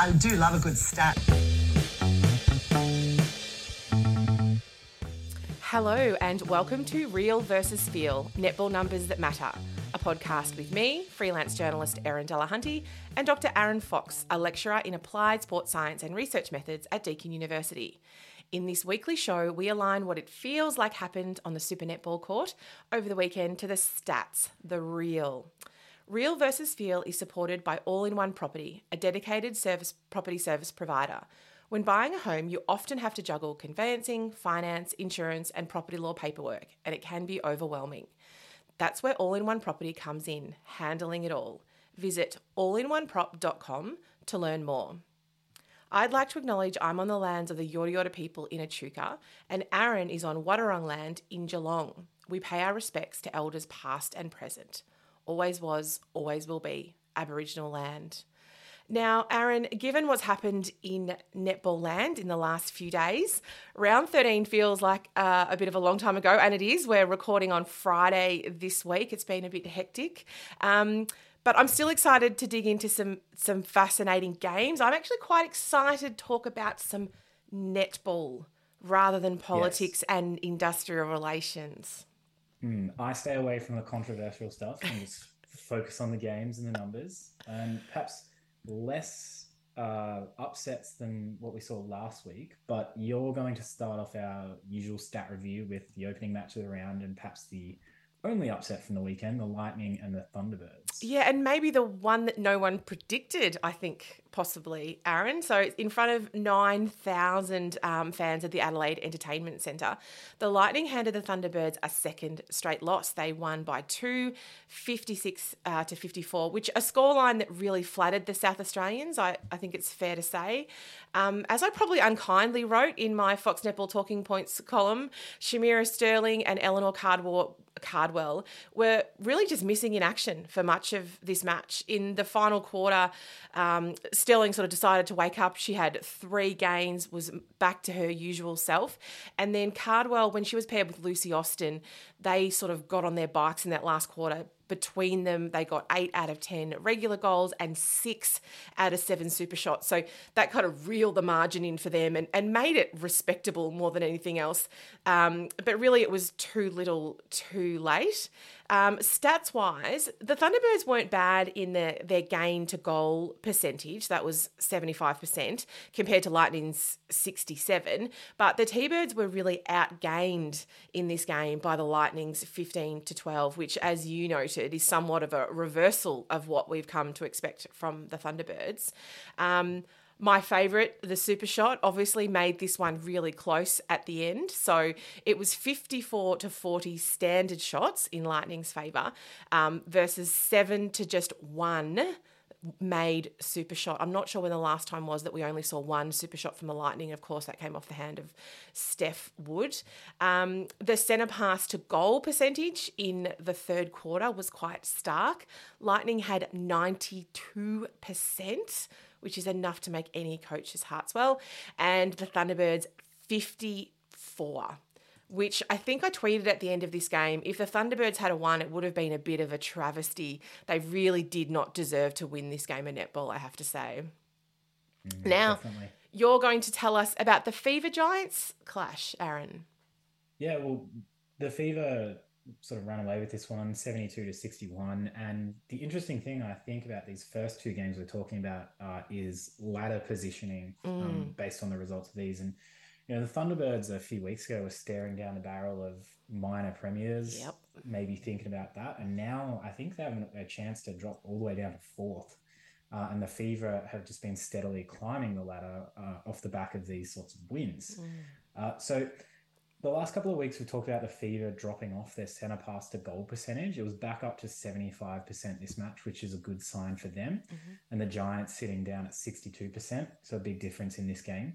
I do love a good stat. Hello, and welcome to Real versus Feel Netball Numbers That Matter, a podcast with me, freelance journalist Erin Delahunty, and Dr. Aaron Fox, a lecturer in applied sports science and research methods at Deakin University. In this weekly show, we align what it feels like happened on the Super Netball court over the weekend to the stats, the real. Real versus Feel is supported by All in One Property, a dedicated service property service provider. When buying a home, you often have to juggle conveyancing, finance, insurance, and property law paperwork, and it can be overwhelming. That's where All in One Property comes in, handling it all. Visit allinoneprop.com to learn more. I'd like to acknowledge I'm on the lands of the Yorta Yorta people in Echuca, and Aaron is on Wadawurrung land in Geelong. We pay our respects to elders past and present. Always was, always will be Aboriginal land. Now, Aaron, given what's happened in netball land in the last few days, round 13 feels like uh, a bit of a long time ago, and it is. We're recording on Friday this week. It's been a bit hectic. Um, but I'm still excited to dig into some some fascinating games. I'm actually quite excited to talk about some netball rather than politics yes. and industrial relations. Mm, I stay away from the controversial stuff and just focus on the games and the numbers, and perhaps less uh, upsets than what we saw last week. But you're going to start off our usual stat review with the opening match of the round and perhaps the only upset from the weekend, the Lightning and the Thunderbirds. Yeah, and maybe the one that no one predicted, I think, possibly, Aaron. So in front of 9,000 um, fans at the Adelaide Entertainment Centre, the Lightning handed the Thunderbirds a second straight loss. They won by two, 56 uh, to 54, which a scoreline that really flattered the South Australians, I, I think it's fair to say. Um, as I probably unkindly wrote in my Fox Netball Talking Points column, Shamera Sterling and Eleanor Cardwell Cardwell were really just missing in action for much of this match. In the final quarter, um, Sterling sort of decided to wake up. She had three gains, was back to her usual self. And then Cardwell, when she was paired with Lucy Austin, they sort of got on their bikes in that last quarter, between them, they got eight out of 10 regular goals and six out of seven super shots. So that kind of reeled the margin in for them and, and made it respectable more than anything else. Um, but really, it was too little too late. Um, stats wise, the Thunderbirds weren't bad in their, their gain to goal percentage. That was 75% compared to Lightning's 67. But the T-Birds were really outgained in this game by the Lightning's 15 to 12, which, as you noted, is somewhat of a reversal of what we've come to expect from the Thunderbirds. Um, my favourite, the super shot, obviously made this one really close at the end. So it was 54 to 40 standard shots in Lightning's favour um, versus seven to just one made super shot. I'm not sure when the last time was that we only saw one super shot from the Lightning. Of course, that came off the hand of Steph Wood. Um, the centre pass to goal percentage in the third quarter was quite stark. Lightning had 92% which is enough to make any coach's heart swell. And the Thunderbirds, 54 which I think I tweeted at the end of this game. If the Thunderbirds had a one, it would have been a bit of a travesty. They really did not deserve to win this game of netball, I have to say. Mm, now, definitely. you're going to tell us about the Fever Giants clash, Aaron. Yeah, well, the Fever sort of run away with this one 72 to 61 and the interesting thing i think about these first two games we're talking about uh, is ladder positioning um, mm. um, based on the results of these and you know the thunderbirds a few weeks ago were staring down the barrel of minor premiers yep. maybe thinking about that and now i think they have a chance to drop all the way down to fourth uh, and the fever have just been steadily climbing the ladder uh, off the back of these sorts of wins mm. Uh, so the last couple of weeks we've talked about the Fever dropping off their centre pass to goal percentage. It was back up to 75% this match, which is a good sign for them. Mm-hmm. And the Giants sitting down at 62%. So a big difference in this game.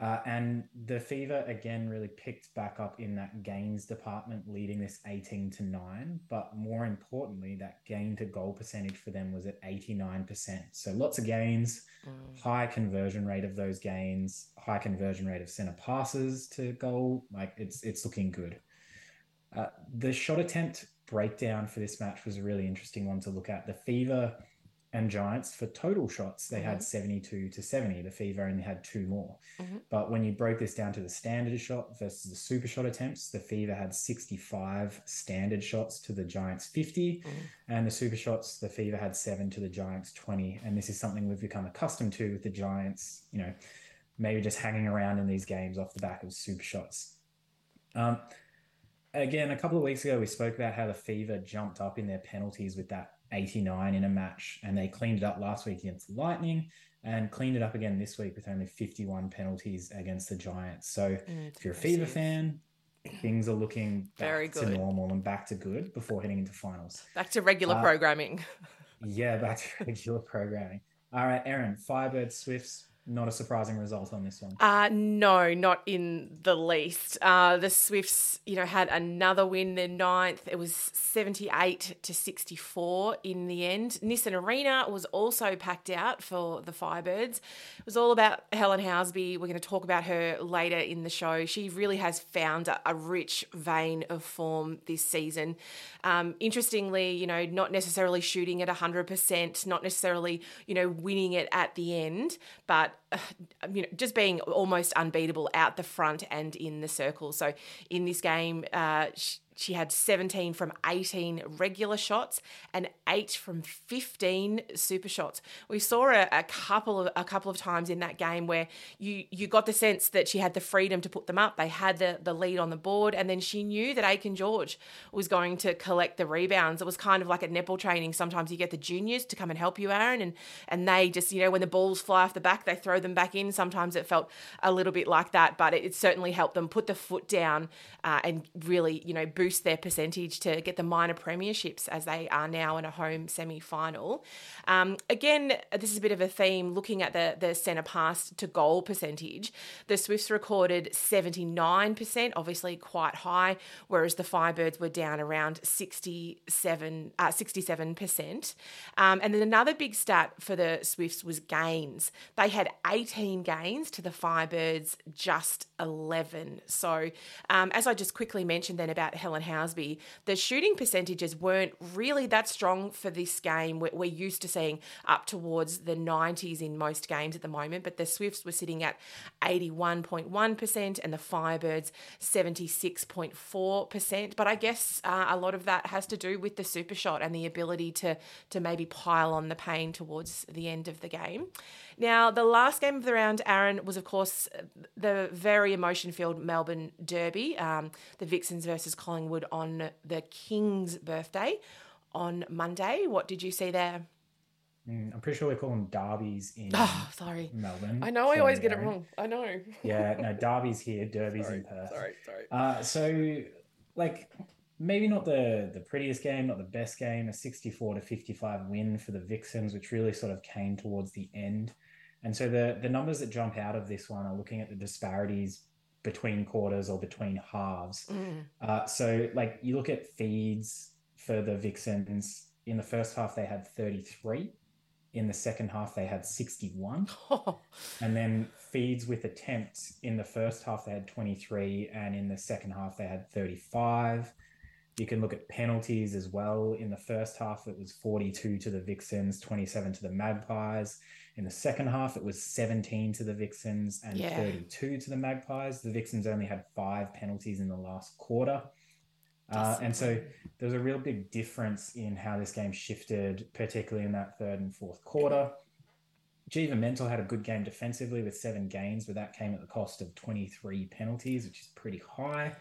Uh, and the Fever again really picked back up in that gains department, leading this 18 to 9. But more importantly, that gain to goal percentage for them was at 89%. So lots of gains, mm. high conversion rate of those gains, high conversion rate of center passes to goal. Like it's it's looking good. Uh, the shot attempt breakdown for this match was a really interesting one to look at. The Fever and Giants for total shots, they mm-hmm. had 72 to 70. The Fever only had two more. Mm-hmm. But when you broke this down to the standard shot versus the super shot attempts, the Fever had 65 standard shots to the Giants 50. Mm-hmm. And the super shots, the Fever had seven to the Giants 20. And this is something we've become accustomed to with the Giants, you know, maybe just hanging around in these games off the back of super shots. Um, again, a couple of weeks ago, we spoke about how the Fever jumped up in their penalties with that 89 in a match, and they cleaned it up last week against Lightning and cleaned it up again this week with only 51 penalties against the Giants. So mm, if you're a Fever fan, things are looking very good to normal and back to good before heading into finals. Back to regular uh, programming. yeah, back to regular programming. All right, Erin, Firebird Swifts not a surprising result on this one. Uh, no, not in the least. Uh, the Swifts, you know, had another win, their ninth. It was 78 to 64 in the end. Nissan Arena was also packed out for the Firebirds. It was all about Helen Housby. We're going to talk about her later in the show. She really has found a, a rich vein of form this season. Um, interestingly, you know, not necessarily shooting at 100%, not necessarily, you know, winning it at the end, but you know, just being almost unbeatable out the front and in the circle. So in this game, uh, had 17 from 18 regular shots and 8 from 15 super shots. We saw a, a, couple of a couple of times in that game where you you got the sense that she had the freedom to put them up. They had the the lead on the board and then she knew that Aiken George was going to collect the rebounds. It was kind of like at netball training. Sometimes you get the juniors to come and help you, Aaron, and and they just, you know, when the balls fly off the back, they throw them back in. Sometimes it felt a little bit like that, but it, it certainly helped them put the foot down uh, and really, you know, boost boost their percentage to get the minor premierships as they are now in a home semi final. Um, again, this is a bit of a theme looking at the, the centre pass to goal percentage. The Swifts recorded 79%, obviously quite high, whereas the Firebirds were down around 67, uh, 67%. Um, and then another big stat for the Swifts was gains. They had 18 gains to the Firebirds, just 11. So, um, as I just quickly mentioned then about Helen Housby, the shooting percentages weren't really that strong for this game. We're, we're used to seeing up towards the 90s in most games at the moment, but the Swifts were sitting at 81.1% and the Firebirds 76.4%. But I guess uh, a lot of that has to do with the super shot and the ability to, to maybe pile on the pain towards the end of the game. Now, the last game of the round, Aaron, was of course the very emotion filled Melbourne Derby, um, the Vixens versus Collingwood on the King's birthday on Monday. What did you see there? Mm, I'm pretty sure we call them derbies in oh, sorry. Melbourne. I know I always get it wrong. I know. yeah, no, derbies here, derbies sorry, in Perth. Sorry, sorry. Uh, so, like, maybe not the the prettiest game, not the best game. A 64 to 55 win for the Vixens, which really sort of came towards the end. And so the the numbers that jump out of this one are looking at the disparities between quarters or between halves. Mm. Uh, so like you look at feeds for the Vixens in the first half they had 33 in the second half they had 61 oh. and then feeds with attempts in the first half they had 23 and in the second half they had 35 you can look at penalties as well in the first half it was 42 to the vixens 27 to the magpies in the second half, it was 17 to the Vixens and yeah. 32 to the Magpies. The Vixens only had five penalties in the last quarter. Uh, and so there was a real big difference in how this game shifted, particularly in that third and fourth quarter. Geva Mentor had a good game defensively with seven gains, but that came at the cost of 23 penalties, which is pretty high.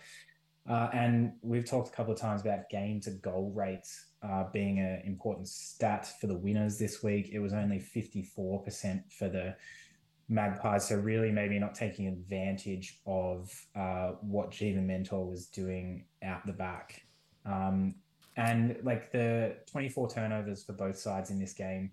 Uh, and we've talked a couple of times about game to goal rates uh, being an important stat for the winners this week. It was only 54% for the Magpies. So, really, maybe not taking advantage of uh, what Geva Mentor was doing out the back. Um, and like the 24 turnovers for both sides in this game,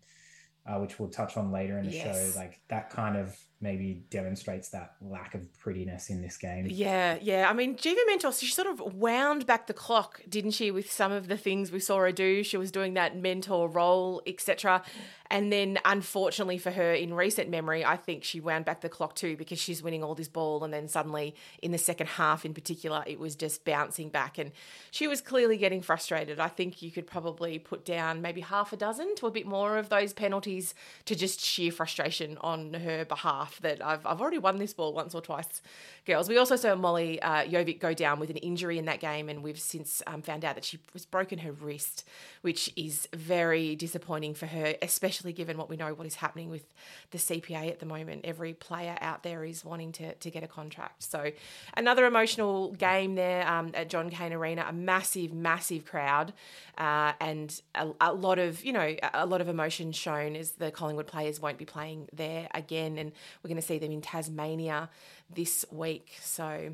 uh, which we'll touch on later in the yes. show, like that kind of maybe demonstrates that lack of prettiness in this game. Yeah, yeah. I mean, Geva Mentor, she sort of wound back the clock, didn't she, with some of the things we saw her do? She was doing that mentor role, etc. And then, unfortunately for her, in recent memory, I think she wound back the clock too because she's winning all this ball. And then suddenly, in the second half in particular, it was just bouncing back. And she was clearly getting frustrated. I think you could probably put down maybe half a dozen to a bit more of those penalties to just sheer frustration on her behalf that I've, I've already won this ball once or twice, girls. We also saw Molly uh, Jovic go down with an injury in that game. And we've since um, found out that she was broken her wrist, which is very disappointing for her, especially especially given what we know what is happening with the CPA at the moment. Every player out there is wanting to, to get a contract. So another emotional game there um, at John Cain Arena, a massive, massive crowd, uh, and a, a, lot of you know a lot of emotion shown as the Collingwood players won't be playing there again, and we're going to see them in Tasmania this week. So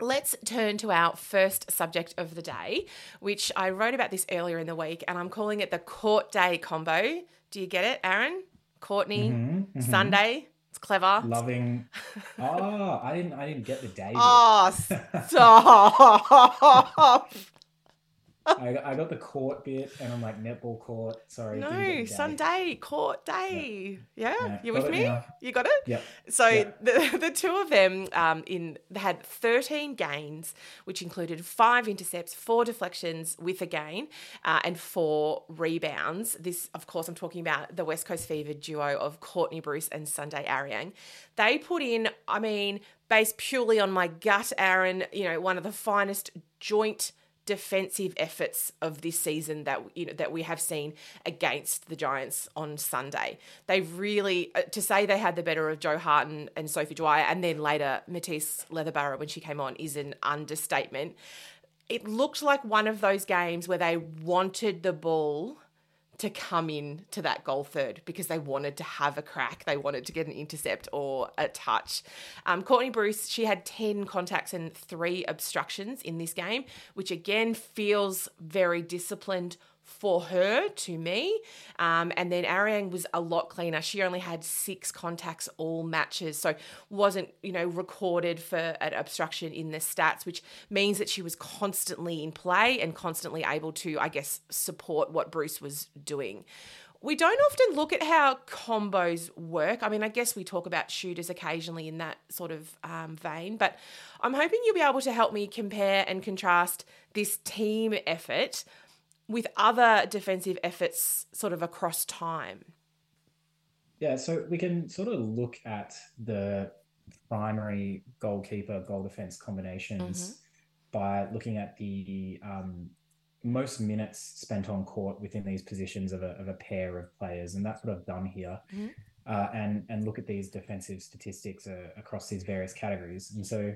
Let's turn to our first subject of the day, which I wrote about this earlier in the week, and I'm calling it the court day combo. Do you get it, Aaron? Courtney, mm-hmm, mm-hmm. Sunday. It's clever. Loving. Oh, I didn't. I didn't get the day. Oh, stop! I, I got the court bit, and I'm like netball court. Sorry, no Sunday court day. Yeah, yeah. you with me? Now. You got it. Yeah. So yep. the the two of them um, in they had 13 gains, which included five intercepts, four deflections with a gain, uh, and four rebounds. This, of course, I'm talking about the West Coast Fever duo of Courtney Bruce and Sunday Aryang. They put in, I mean, based purely on my gut, Aaron. You know, one of the finest joint defensive efforts of this season that you know that we have seen against the Giants on Sunday. They really uh, to say they had the better of Jo Harten and Sophie Dwyer and then later Matisse Letherbarrow when she came on is an understatement. It looked like one of those games where they wanted the ball to come in to that goal third because they wanted to have a crack. They wanted to get an intercept or a touch. Um, Courtney Bruce, she had 10 contacts and three obstructions in this game, which again feels very disciplined for her to me. Um, and then Aryang was a lot cleaner. She only had six contacts all matches, so wasn't you know recorded for an obstruction in the stats, which means that she was constantly in play and constantly able to, I guess, support what Bruce was doing. We don't often look at how combos work. I mean, I guess we talk about shooters occasionally in that sort of um, vein, but I'm hoping you'll be able to help me compare and contrast this team effort with other defensive efforts sort of across time? Yeah, so we can sort of look at the primary goalkeeper goal defense combinations mm-hmm. by looking at the um, most minutes spent on court within these positions of a, of a pair of players, and that's what I've done here. Mm-hmm. Uh, and and look at these defensive statistics uh, across these various categories. And so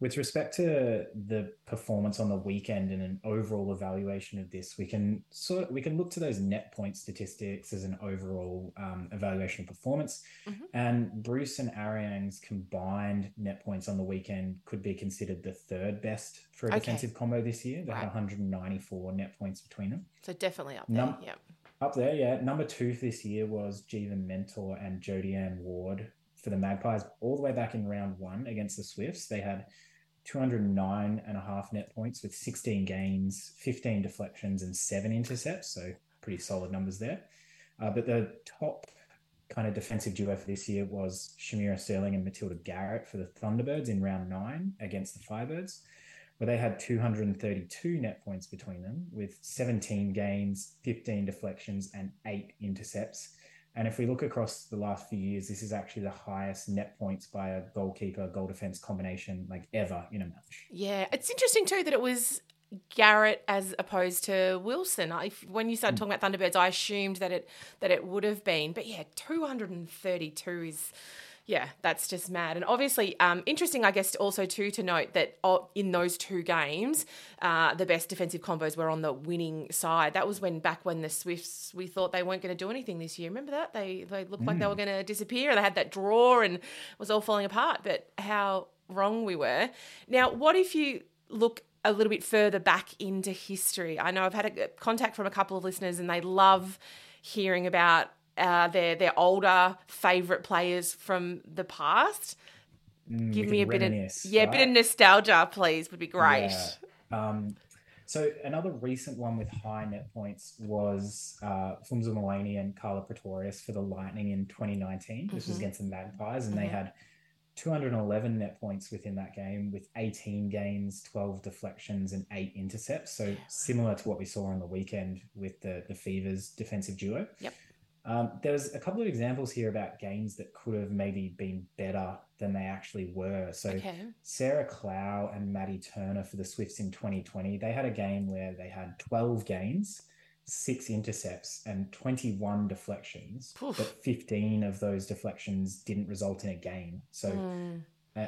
with respect to the performance on the weekend and an overall evaluation of this, we can sort of, we can look to those net point statistics as an overall um, evaluation of performance. Mm-hmm. And Bruce and Aryang's combined net points on the weekend could be considered the third best for a okay. defensive combo this year. They right. had 194 net points between them. So definitely up there. Num- yeah. Up there, yeah. Number two this year was Geva Mentor and Jodi-Ann Ward for the Magpies all the way back in round one against the Swifts. They had 209 and a half net points with 16 gains, 15 deflections, and seven intercepts. So pretty solid numbers there. Uh, but the top kind of defensive duo for this year was Shamera Sterling and Matilda Garrett for the Thunderbirds in round nine against the Firebirds, where they had 232 net points between them with 17 gains, 15 deflections, and eight intercepts. And if we look across the last few years, this is actually the highest net points by a goalkeeper goal defense combination like ever in a match. Yeah, it's interesting too that it was Garrett as opposed to Wilson. I, when you started hmm. talking about Thunderbirds, I assumed that it that it would have been, but yeah, two hundred and thirty-two is yeah, that's just mad. And obviously, um, interesting, I guess, also too to note that in those two games, uh, the best defensive combos were on the winning side. That was when back when the Swifts we thought they weren't going to do anything this year. Remember that they they looked mm. like they were mm. going to disappear. And they had that draw and it was all falling apart. But how wrong we were. Now, what if you look a little bit further back into history? I know I've had a contact from a couple of listeners and they love hearing about uh, their their older favourite players from the past. Mm, Give me a bit of yeah, a bit of nostalgia, please. Would be great. Yeah. Um, so another recent one with high net points was uh, Phumza Maweni and Karla Pretorius for the Lightning in 2019. This was against the Magpies, and they Mhm. had 211 net points within that game with 18 gains, 12 deflections, and eight intercepts. So similar to what we saw on the weekend with the the Fevers defensive duo. Yep. Um, there was a couple of examples here about games that could have maybe been better than they actually were. So Okay. Sarah Klau and Maddie Turner for the Swifts in 2020, they had a game where they had 12 gains, six intercepts, and 21 deflections. Oof. But 15 of those deflections didn't result in a gain. So Mm. uh,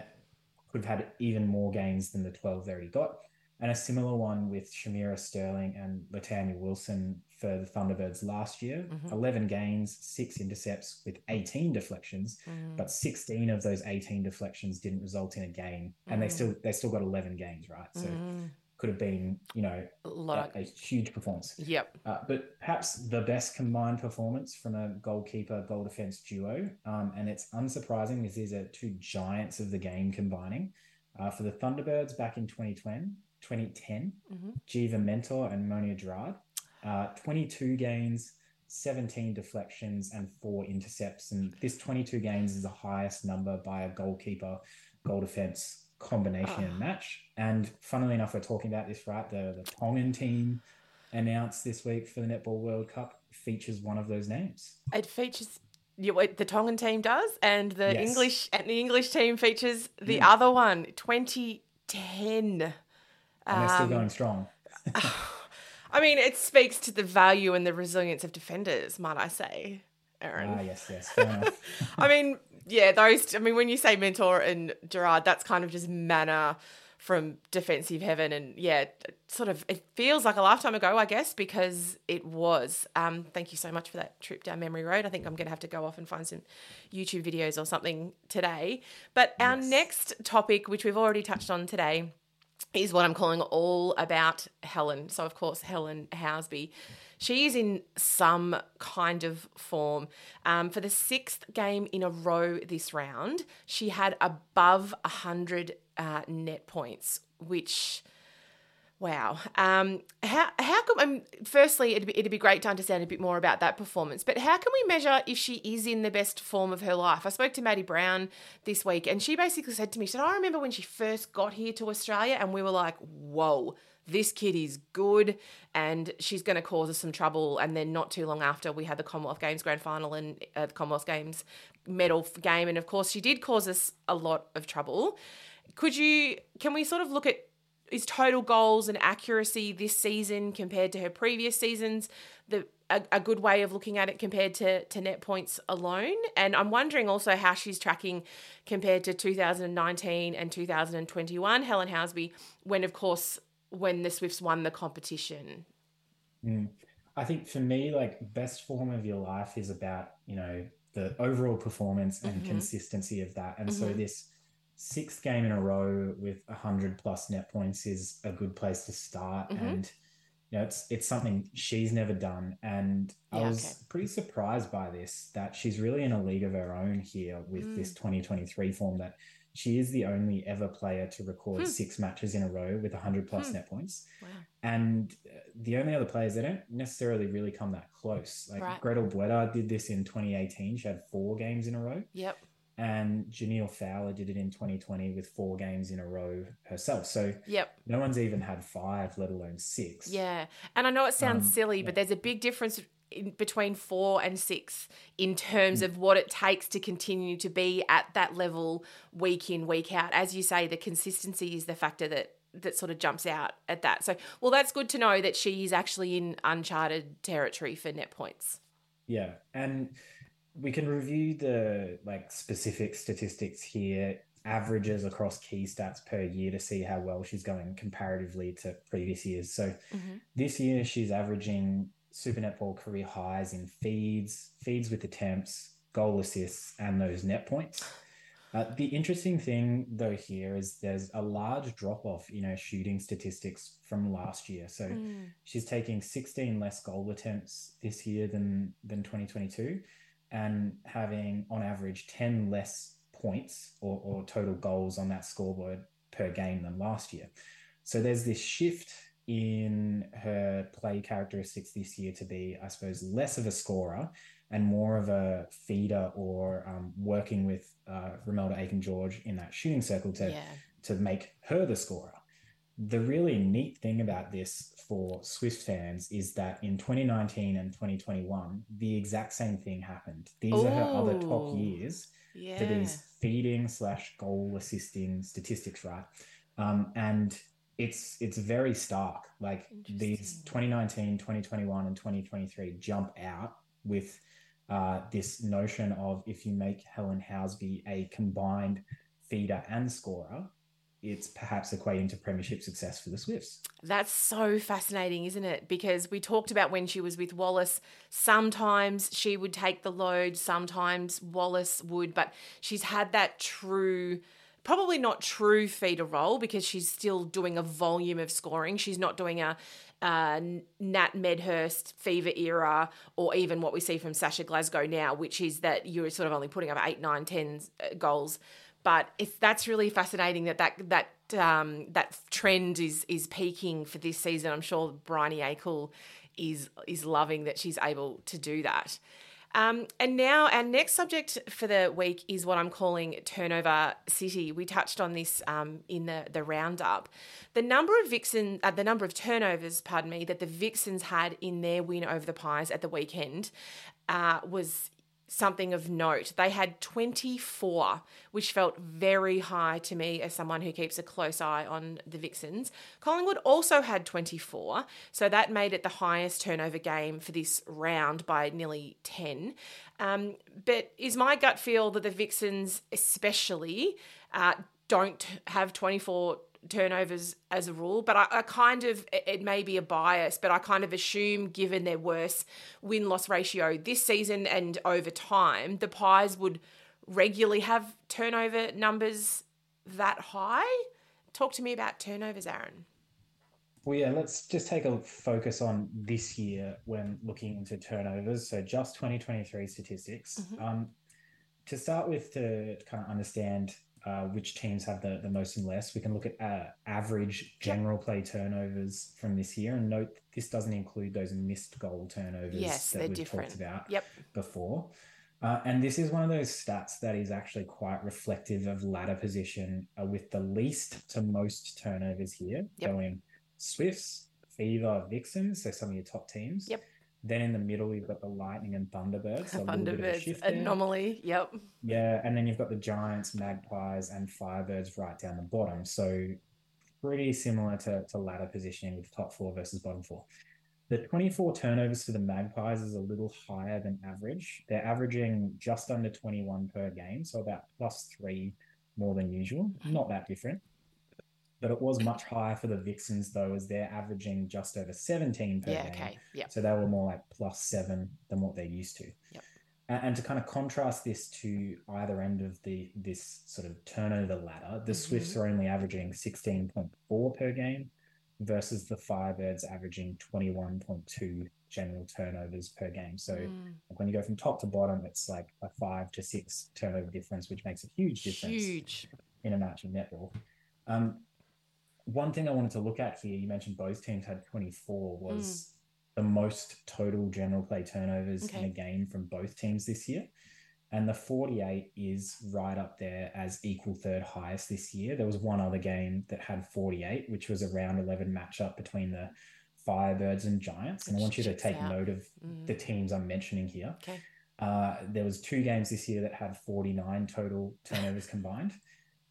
could have had even more gains than the 12 they already got. And a similar one with Shamera Sterling and Latanya Wilson for the Thunderbirds last year. Mhm. 11 gains, six intercepts with 18 deflections Mm. but 16 of those 18 deflections didn't result in a gain and they Mm. still they still got 11 gains right so Mm. could have been you know a a, lot a of huge performance yep. uh, but perhaps the best combined performance from a goalkeeper goal defense duo um, and it's unsurprising because these are two giants of the game combining uh, for the thunderbirds back in 2010 2010 Mhm. Geva Mentor and Mo'onia Gerrard. Uh, 22 gains, 17 deflections, and four intercepts. And this 22 gains is the highest number by a goalkeeper goal defense combination Ah. match. And funnily enough, we're talking about this, right? The, the Tongan team announced this week for the Netball World Cup features one of those names. It features the Tongan team does, and the Yes. English and the English team features the Mm. other one. 2010. And they're still Um, going strong. I mean, it speaks to the value and the resilience of defenders, might I say, Aaron. Ah, yes, yes. I mean, yeah, those. I mean, when you say mentor and Gerrard, that's kind of just manna from defensive heaven, and yeah, sort of it feels like a lifetime ago, I guess, because it was. Um, thank you so much for that trip down memory road. I think I'm going to have to go off and find some YouTube videos or something today. But our Yes. next topic, which we've already touched on today, is what I'm calling all about Helen. So, of course, Helen Housby. She is in some kind of form. Um, for the sixth game in a row this round, she had above 100 uh, net points, which. Wow. Um, how how come? Um, firstly, it'd be, it'd be great to understand a bit more about that performance. But how can we measure if she is in the best form of her life? I spoke to Maddie Brown this week, and she basically said to me, "She said I remember when she first got here to Australia, and we were like, whoa." This kid is good and she's going to cause us some trouble. And then, not too long after, we had the Commonwealth Games grand final and uh, the Commonwealth Games medal game. And of course, she did cause us a lot of trouble. Could you, can we sort of look at is total goals and accuracy this season compared to her previous seasons the a, a good way of looking at it compared to, to net points alone and i'm wondering also how she's tracking compared to 2019 and 2021 helen housby when of course when the swifts won the competition Mm. I think for me, like best form of your life is about, you know, the overall performance and Mhm. consistency of that. And so Mhm. this sixth game in a row with a hundred plus net points is a good place to start. Mhm. And you know, it's it's something she's never done. And I was okay. pretty surprised by this, that she's really in a league of her own here with Mm. this 2023 form that she is the only ever player to record Hmm. six matches in a row with 100 plus Hmm. net points. wow And uh, the only other players, they don't necessarily really come that close. Like Right. Gretel Bueta did this in 2018. She had four games in a row. yep And Jhaniele Fowler did it in 2020 with four games in a row herself. So yep no one's even had five, let alone six. Yeah, and I know it sounds Um, silly, yeah. but there's a big difference in, between four and six in terms Mm. of what it takes to continue to be at that level week in week out. As you say, the consistency is the factor that that sort of jumps out at that. So, well, that's good to know that she's actually in uncharted territory for net points. Yeah. And we can review the like specific statistics here, averages across key stats per year to see how well she's going comparatively to previous years. So This year, she's averaging Super Netball career highs in feeds, feeds with attempts, goal assists, and those net points. Uh, the interesting thing, though, here is there's a large drop off in her shooting statistics from last year. So Mm. she's taking 16 less goal attempts this year than than 2022, and having on average 10 less points or, or total goals on that scoreboard per game than last year. So there's this shift in her play characteristics this year to be, I suppose, less of a scorer and more of a feeder or um, working with uh, Romelda Aiken George in that shooting circle to, Yeah. to make her the scorer. The really neat thing about this for Swift fans is that in 2019 and 2021, the exact same thing happened. These are her other top years Yeah. for these feeding slash goal assisting statistics, right? Um, and it's it's very stark. Like these 2019, 2021, and 2023 jump out with uh, this notion of if you make Helen Housby a combined feeder and scorer, it's perhaps equating to premiership success for the Swifts. That's so fascinating, isn't it? Because we talked about when she was with Wallace, sometimes she would take the load, sometimes Wallace would, but she's had that true, probably not true feeder role because she's still doing a volume of scoring. She's not doing a uh, Nat Medhurst fever era, or even what we see from Sasha Glasgow now, which is that you're sort of only putting up eight, nine, ten uh, goals. But it's that's really fascinating that that that um, that trend is is peaking for this season. I'm sure Briony Akle is is loving that she's able to do that. Um, and now our next subject for the week is what I'm calling turnover city. We touched on this um, in the the roundup. The number of vixen, uh, the number of turnovers, pardon me, that the Vixens had in their win over the Pies at the weekend uh, was something of note. They had 24, which felt very high to me as someone who keeps a close eye on the Vixens. Collingwood also had 24, so that made it the highest turnover game for this round by nearly 10. Um, but is my gut feel that the Vixens, especially, uh, don't have 24 turnovers as a rule, but I, I kind of, it, it may be a bias, but I kind of assume given their worse win loss ratio this season and over time, the Pies would regularly have turnover numbers that high. Talk to me about turnovers, Aaron. Well, yeah, let's just take a focus on this year when looking into turnovers. So just 2023 statistics. Mhm. Um, to start with, to kind of understand uh, which teams have the, the most and less, we can look at uh, average general play turnovers from this year and note this doesn't include those missed goal turnovers Yes, that we've different. talked about Yep. before. Uh, and this is one of those stats that is actually quite reflective of ladder position uh, with the least to most turnovers here Yep. going Swifts, Fever, Vixens, so some of your top teams. Yep. Then in the middle, you've got the Lightning and Thunderbirds. So a little bit of a Thunderbirds anomaly. Yep. Yeah, and then you've got the Giants, Magpies, and Firebirds right down the bottom. So pretty similar to, to ladder positioning with top four versus bottom four. The 24 turnovers for the Magpies is a little higher than average. They're averaging just under 21 per game, so about plus three more than usual. Mm-hmm. Not that different. But it was much higher for the Vixens, though, as they're averaging just over 17 per Yeah. game. Okay. Yep. So they were more like plus seven than what they're used to. Yep. And, to kind of contrast this to either end of the this sort of turnover ladder, the Mhm. Swifts are only averaging 16.4 per game versus the Firebirds averaging 21.2 general turnovers per game. So Mm, when you go from top to bottom, it's like a five to six turnover difference, which makes a huge difference huge. in a match of netball. Um, one thing I wanted to look at here, you mentioned both teams had 24, was the most total general play turnovers in a game from both teams this year. And the 48 is right up there as equal third highest this year. There was one other game that had 48, which was a round 11 matchup between the Firebirds and Giants. And I want you to take out. note of Mm, the teams I'm mentioning here. Okay. Uh, there was two games this year that had 49 total turnovers combined.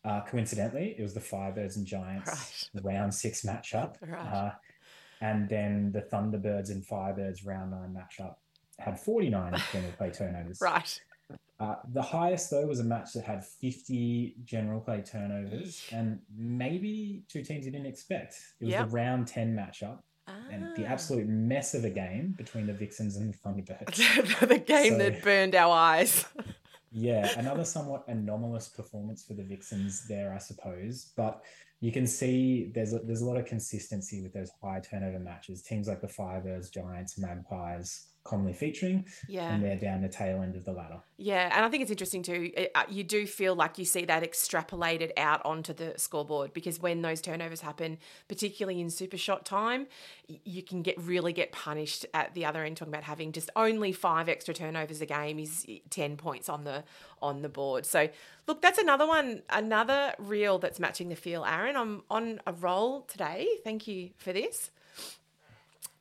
Uh, coincidentally, it was the Firebirds and Giants round six matchup. Right. Uh, and then the Thunderbirds and Firebirds round nine matchup had 49 general play turnovers. Right. Uh, the highest, though, was a match that had 50 general play turnovers and maybe two teams you didn't expect. It was Yep. the round 10 matchup and the Ah. absolute mess of a game between the Vixens and the Thunderbirds. the game So- that burned our eyes. Yeah, another somewhat anomalous performance for the Vixens there, I suppose. But you can see there's a, there's a lot of consistency with those high turnover matches. Teams like the Fibers, Giants, Magpies, commonly featuring. Yeah. And they're down the tail end of the ladder. Yeah, and I think it's interesting too. It, uh, you do feel like you see that extrapolated out onto the scoreboard because when those turnovers happen, particularly in super shot time, you can get really get punished at the other end. Talking about having just only five extra turnovers a game is ten points on the on the board. So look, that's another one, another real that's matching the feel. Aaron, I'm on a roll today. Thank you for this.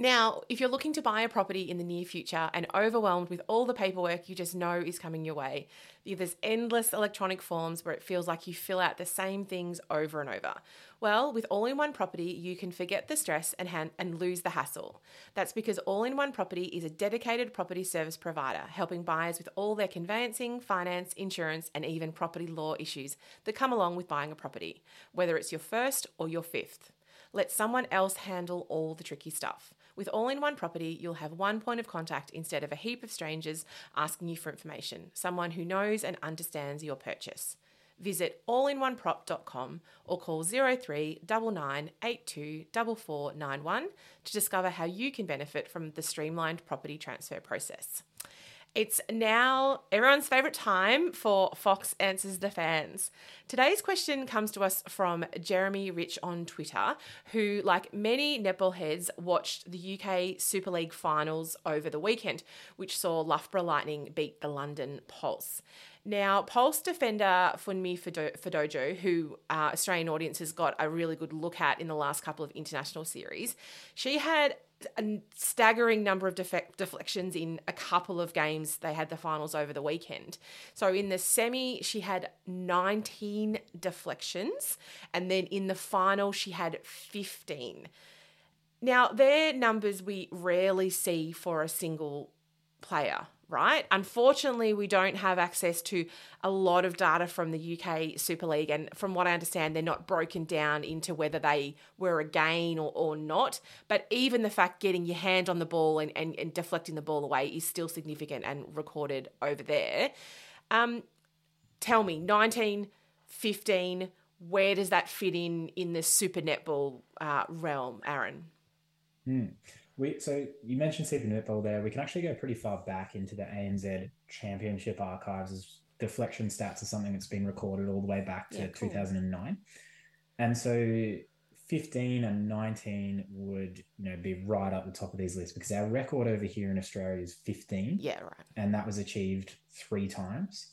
Now, if you're looking to buy a property in the near future and overwhelmed with all the paperwork you just know is coming your way, there's endless electronic forms where it feels like you fill out the same things over and over. Well, with All in One Property, you can forget the stress and, hand, and lose the hassle. That's because All in One Property is a dedicated property service provider, helping buyers with all their conveyancing, finance, insurance, and even property law issues that come along with buying a property, whether it's your first or your fifth. Let someone else handle all the tricky stuff. With all in one property, you'll have one point of contact instead of a heap of strangers asking you for information, someone who knows and understands your purchase. Visit allinOneProp.com or call 03 to discover how you can benefit from the streamlined property transfer process. It's now everyone's favourite time for Fox Answers the Fans. Today's question comes to us from Jeremy Rich on Twitter, who, like many netball heads, watched the UK Super League finals over the weekend, which saw Loughborough Lightning beat the London Pulse. Now, Pulse defender Funmi Fadoju, who uh, Australian audiences got a really good look at in the last couple of international series, she had a staggering number of deflections in a couple of games. They had the finals over the weekend. So in the semi, she had 19 deflections, and then in the final, she had 15. Now, they're numbers we rarely see for a single player right? Unfortunately, we don't have access to a lot of data from the UK Super League. And from what I understand, they're not broken down into whether they were a gain or, or not. But even the fact getting your hand on the ball and, and, and deflecting the ball away is still significant and recorded over there. Um, tell me, 19, 15, where does that fit in in the super netball uh, realm, Aaron? Hmm. We, so you mentioned Super Netball there. We can actually go pretty far back into the ANZ Championship archives as deflection stats are something that's been recorded all the way back to yeah, cool. 2009. And so 15 and 19 would you know be right up the top of these lists because our record over here in Australia is 15. Yeah, right. And that was achieved three times.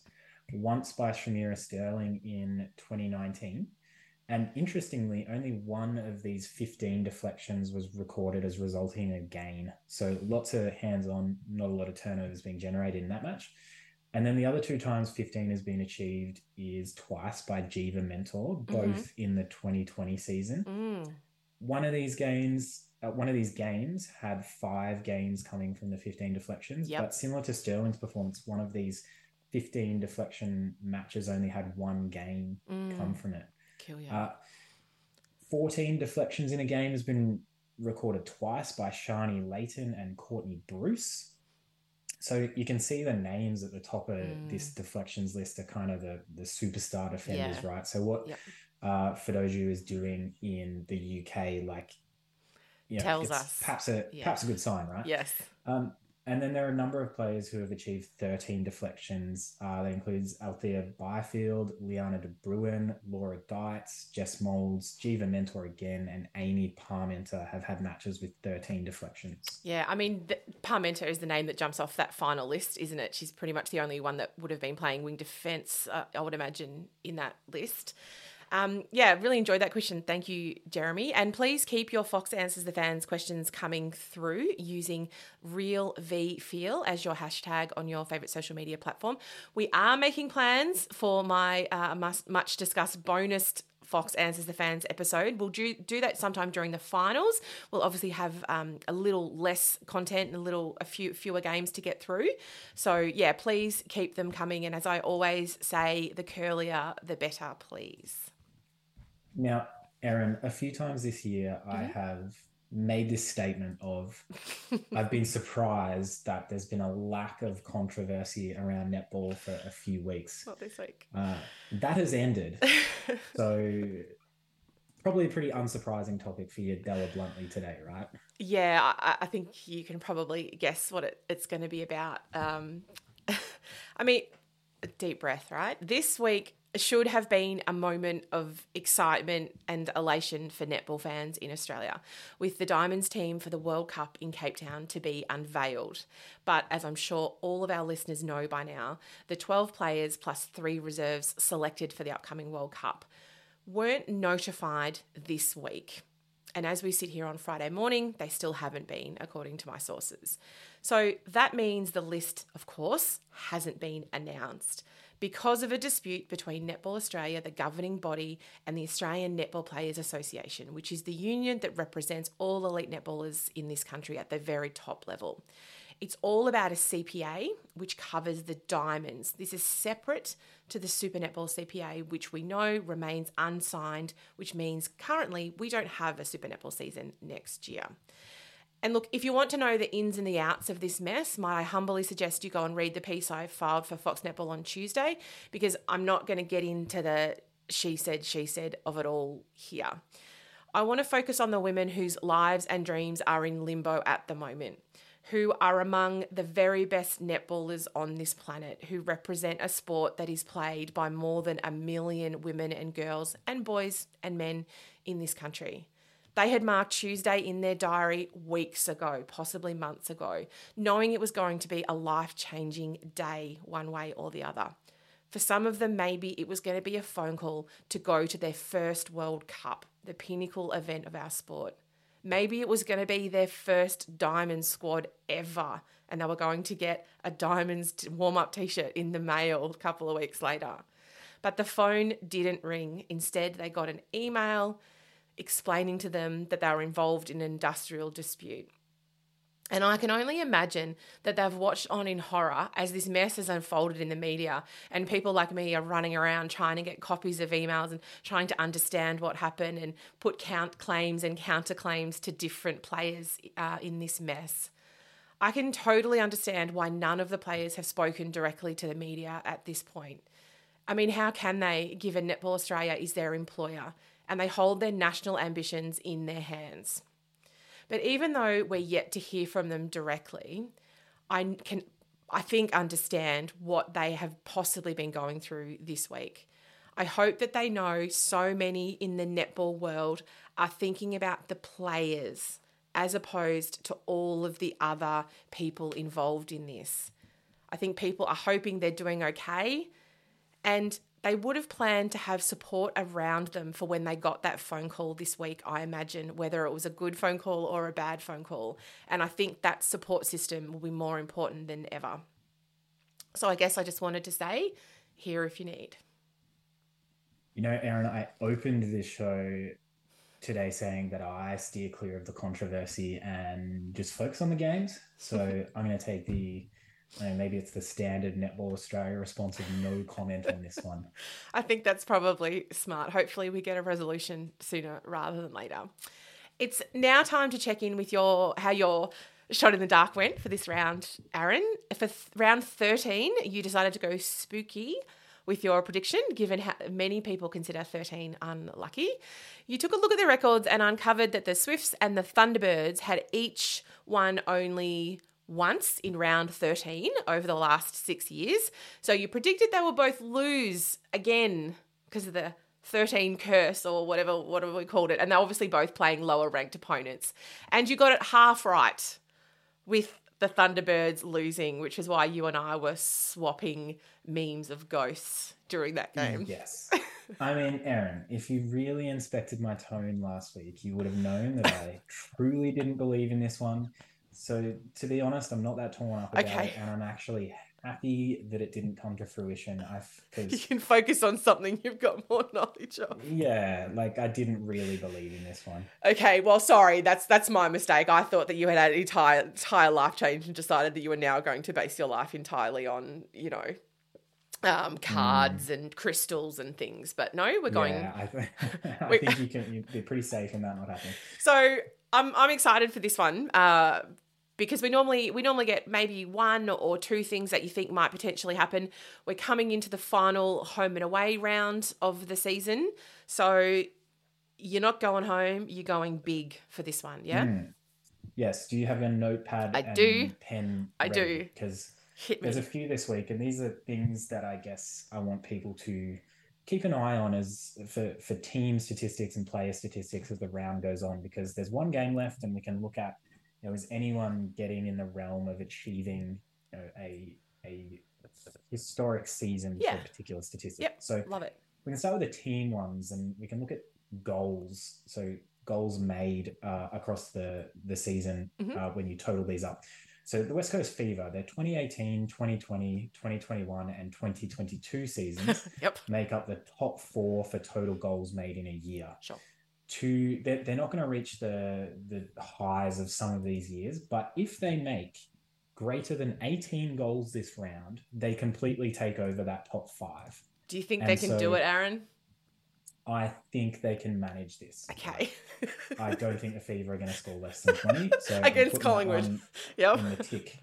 Once by Shamera Sterling in 2019 and interestingly, only one of these 15 deflections was recorded as resulting in a gain. So lots of hands on, not a lot of turnovers being generated in that match. And then the other two times 15 has been achieved is twice by Geva Mentor, both mm-hmm. in the 2020 season. Mm. One of these games, uh, one of these games had five games coming from the 15 deflections. Yep. But similar to Sterling's performance, one of these 15 deflection matches only had one game mm. come from it. Kill you. Uh, 14 deflections in a game has been recorded twice by Sharni Layton and Courtney Bruce. So you can see the names at the top of mm. this deflections list are kind of the, the superstar defenders, yeah. right? So what yep. uh, Fadoju is doing in the UK, like, you know, tells us perhaps a yeah. perhaps a good sign, right? Yes. Um, and then there are a number of players who have achieved 13 deflections. Uh, that includes Althea Byfield, Leana de Bruin, Laura Geitz, Jess Molds, Geva Mentor again, and Amy Parmenter have had matches with 13 deflections. Yeah, I mean, the, Parmenter is the name that jumps off that final list, isn't it? She's pretty much the only one that would have been playing wing defence, uh, I would imagine, in that list. Um, yeah, really enjoyed that question. Thank you, Jeremy. And please keep your Fox Answers the Fans questions coming through using Real V Feel as your hashtag on your favorite social media platform. We are making plans for my uh, much discussed bonus Fox Answers the Fans episode. We'll do, do that sometime during the finals. We'll obviously have um, a little less content and a little a few fewer games to get through. So yeah, please keep them coming. And as I always say, the curlier the better, please. Now, Erin, a few times this year, mm-hmm. I have made this statement of I've been surprised that there's been a lack of controversy around netball for a few weeks. Not this week. Uh, that has ended. so probably a pretty unsurprising topic for you, Della Bluntly, today, right? Yeah, I, I think you can probably guess what it, it's going to be about. Um, I mean, deep breath, right? This week should have been a moment of excitement and elation for netball fans in Australia, with the Diamonds team for the World Cup in Cape Town to be unveiled. But as I'm sure all of our listeners know by now, the 12 players plus three reserves selected for the upcoming World Cup weren't notified this week. And as we sit here on Friday morning, they still haven't been, according to my sources. So that means the list, of course, hasn't been announced because of a dispute between Netball Australia, the governing body, and the Australian Netball Players Association, which is the union that represents all elite netballers in this country at the very top level. It's all about a CPA, which covers the diamonds. This is separate to the Super Netball CPA, which we know remains unsigned, which means currently we don't have a Super Netball season next year. And look, if you want to know the ins and the outs of this mess, might I humbly suggest you go and read the piece I filed for Fox Netball on Tuesday, because I'm not going to get into the she said, she said of it all here. I want to focus on the women whose lives and dreams are in limbo at the moment who are among the very best netballers on this planet, who represent a sport that is played by more than a million women and girls and boys and men in this country. They had marked Tuesday in their diary weeks ago, possibly months ago, knowing it was going to be a life changing day, one way or the other. For some of them, maybe it was going to be a phone call to go to their first World Cup, the pinnacle event of our sport. Maybe it was going to be their first diamond squad ever, and they were going to get a diamonds warm up t shirt in the mail a couple of weeks later. But the phone didn't ring. Instead, they got an email explaining to them that they were involved in an industrial dispute. And I can only imagine that they've watched on in horror as this mess has unfolded in the media, and people like me are running around trying to get copies of emails and trying to understand what happened and put count claims and counterclaims to different players uh, in this mess. I can totally understand why none of the players have spoken directly to the media at this point. I mean, how can they, given Netball Australia is their employer and they hold their national ambitions in their hands? But even though we're yet to hear from them directly, I can I think understand what they have possibly been going through this week. I hope that they know so many in the netball world are thinking about the players as opposed to all of the other people involved in this. I think people are hoping they're doing okay. And they would have planned to have support around them for when they got that phone call this week, I imagine, whether it was a good phone call or a bad phone call. And I think that support system will be more important than ever. So I guess I just wanted to say, here if you need. You know, Erin, I opened this show today saying that I steer clear of the controversy and just focus on the games. So I'm going to take the and maybe it's the standard Netball Australia response of no comment on this one. I think that's probably smart. Hopefully, we get a resolution sooner rather than later. It's now time to check in with your how your shot in the dark went for this round, Aaron. For th- round 13, you decided to go spooky with your prediction, given how many people consider 13 unlucky. You took a look at the records and uncovered that the Swifts and the Thunderbirds had each won only once in round 13 over the last six years. So you predicted they will both lose again because of the 13 curse or whatever whatever we called it. And they're obviously both playing lower ranked opponents. And you got it half right with the thunderbirds losing which is why you and i were swapping memes of ghosts during that mm, game. yes. I mean aaron if you really inspected my tone last week you would have known that i truly didn't believe in this one so to be honest, I'm not that torn up about okay. it, and I'm actually happy that it didn't come to fruition. I you can focus on something you've got more knowledge of. Yeah, like I didn't really believe in this one. Okay, well, sorry, that's that's my mistake. I thought that you had had an entire entire life change and decided that you were now going to base your life entirely on you know um, cards mm. and crystals and things. But no, we're going. Yeah, I, th- I think you can you'd be pretty safe in that not happening. So I'm I'm excited for this one. Uh, because we normally we normally get maybe one or two things that you think might potentially happen. We're coming into the final home and away round of the season, so you're not going home. You're going big for this one. Yeah. Mm. Yes. Do you have your notepad? I do. Pen. I do. because there's a few this week, and these are things that I guess I want people to keep an eye on as for for team statistics and player statistics as the round goes on, because there's one game left, and we can look at you know is anyone getting in the realm of achieving you know, a a historic season Yeah. for a particular statistic. Yep. So Love it. we can start with the team ones, and we can look at goals. So goals made uh, across the the season Mhm. uh, when you total these up. So the West Coast Fever, their 2018, 2020, 2021, and 2022 seasons Yep. make up the top four for total goals made in a year. Sure. To they're, they're not going to reach the the highs of some of these years, but if they make greater than 18 goals this round, they completely take over that top five. Do you think And they can do it, Aaron? I think they can manage this. Okay. I don't think the Fever are going to score less than 20. So Against Collingwood. yep. the tick,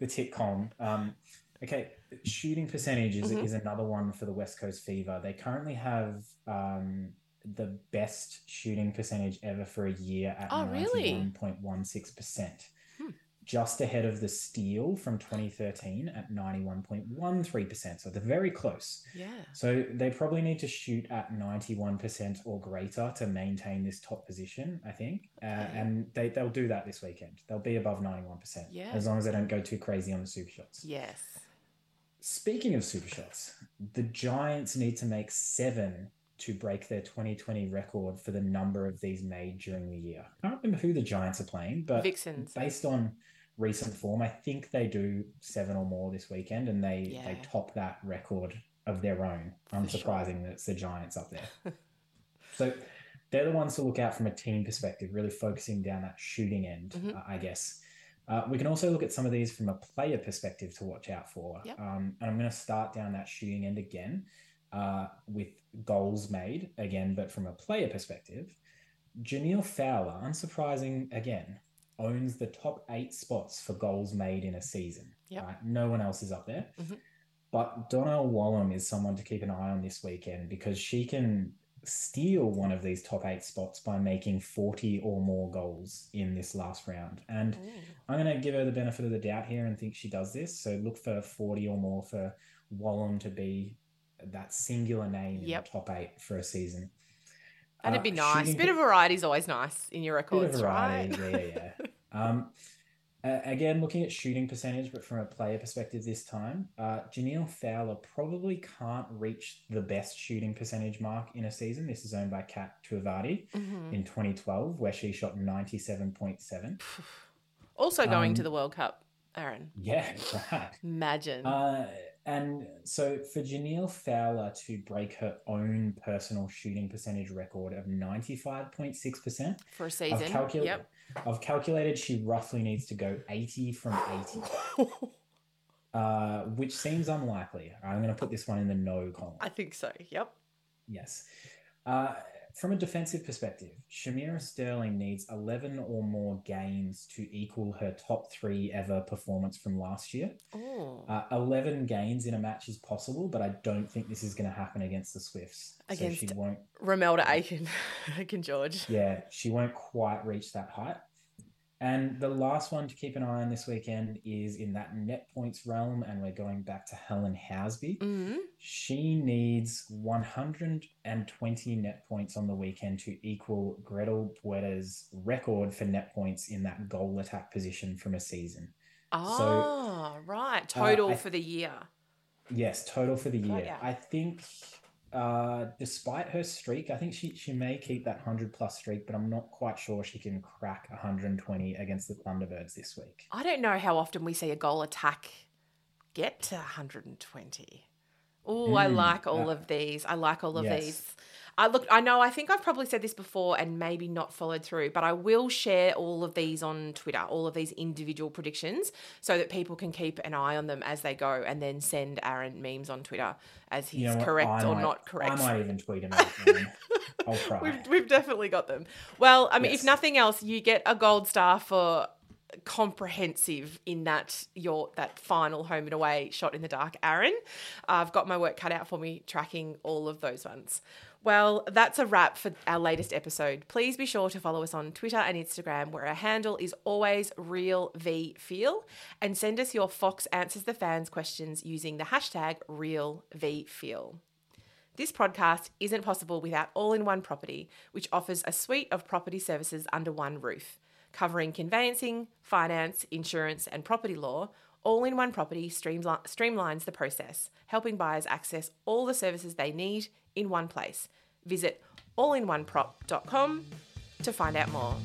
the tick column. Um, okay, shooting percentage is, Mhm. is another one for the West Coast Fever. They currently have um, the best shooting percentage ever for a year at Oh, really? 91.16%. Hmm. Just ahead of the Steel from 2013 at 91.13%. So they're very close. Yeah. So they probably need to shoot at 91% or greater to maintain this top position, I think. Uh, and they, they'll do that this weekend. They'll be above 91%. Yeah. As long as they don't go too crazy on the super shots. Yes. Speaking of super shots, the Giants need to make seven to break their 2020 record for the number of these made during the year. I can't remember who the Giants are playing, but Vixens. based on recent form, I think they do seven or more this weekend, and they Yeah. they top that record of their own. For sure. Unsurprising that it's the Giants up there. so they're the ones to look out from a team perspective, really focusing down that shooting end, Mhm. uh, I guess. Uh, we can also look at some of these from a player perspective to watch out for. Yep. Um, and I'm going to start down that shooting end again uh, with goals made again, but from a player perspective. Jhaniele Fowler, unsurprising again, owns the top eight spots for goals made in a season. Yep. Right? No one else is up there. Mhm. But Donnell Wallam is someone to keep an eye on this weekend because she can steal one of these top eight spots by making 40 or more goals in this last round. And Ooh. I'm going to give her the benefit of the doubt here and think she does this. So look for 40 or more for Wallam to be that singular name in the top eight for a season. That'd Uh, be nice. shooting- Bit of variety is always nice in your Bit of records, variety, right? yeah, yeah, yeah. Um, uh, again, looking at shooting percentage, but from a player perspective this time, uh, Jhaniele Fowler probably can't reach the best shooting percentage mark in a season. This is owned by Kat Tuivaiti Mhm. in 2012, where she shot 97.7. Also going Um, to the World Cup, Aaron. Yeah, right. Imagine. Uh, and so for Jhaniele Fowler to break her own personal shooting percentage record of 95.6%, for a I've, season. calcul- Yep. I've calculated she roughly needs to go 80 from 80, uh, which seems unlikely. I'm going to put this one in the no column. I think so. Yep. Yes. Uh, from a defensive perspective, Shamera Sterling needs 11 or more games to equal her top three ever performance from last year. Oh. Uh, 11 gains in a match is possible, but I don't think this is going to happen against the Swifts. Against- So she won't, Romelda Aiken. Aiken George. yeah, she won't quite reach that height. And the last one to keep an eye on this weekend is in that net points realm, and we're going back to Helen Housby. Mm. She needs 120 net points on the weekend to equal Gretel Bueta's record for net points in that goal attack position from a season. Oh, right. Total Uh, I- for the year. Yes, total for the year. ya. I think, uh, despite her streak, I think she, she may keep that 100 plus streak, but I'm not quite sure she can crack 120 against the Thunderbirds this week. I don't know how often we see a goal attack get to 120. Oh, I Mm, like all uh, of these. I like all of yes. these. I look. I know. I think I've probably said this before and maybe not followed through, but I will share all of these on Twitter, all of these individual predictions, so that people can keep an eye on them as they go, and then send Aaron memes on Twitter as he's You know correct I or not correct. I might even tweet him I'll try. We've, we've definitely got them. Well, I mean, if nothing else, you get a gold star for comprehensive in that your that final home and away shot in the dark aaron. I've got my work cut out for me tracking all of those ones. Well that's a wrap for our latest episode. Please be sure to follow us on twitter and instagram where our handle is always real v feel and send us your fox answers the fans questions using the hashtag real v feel. This podcast isn't possible without All in One Property, which offers a suite of property services under one roof, covering conveyancing, finance, insurance, and property law. All in One Property streamli- streamlines the process, helping buyers access all the services they need in one place. Visit allinoneprop.com to find out more.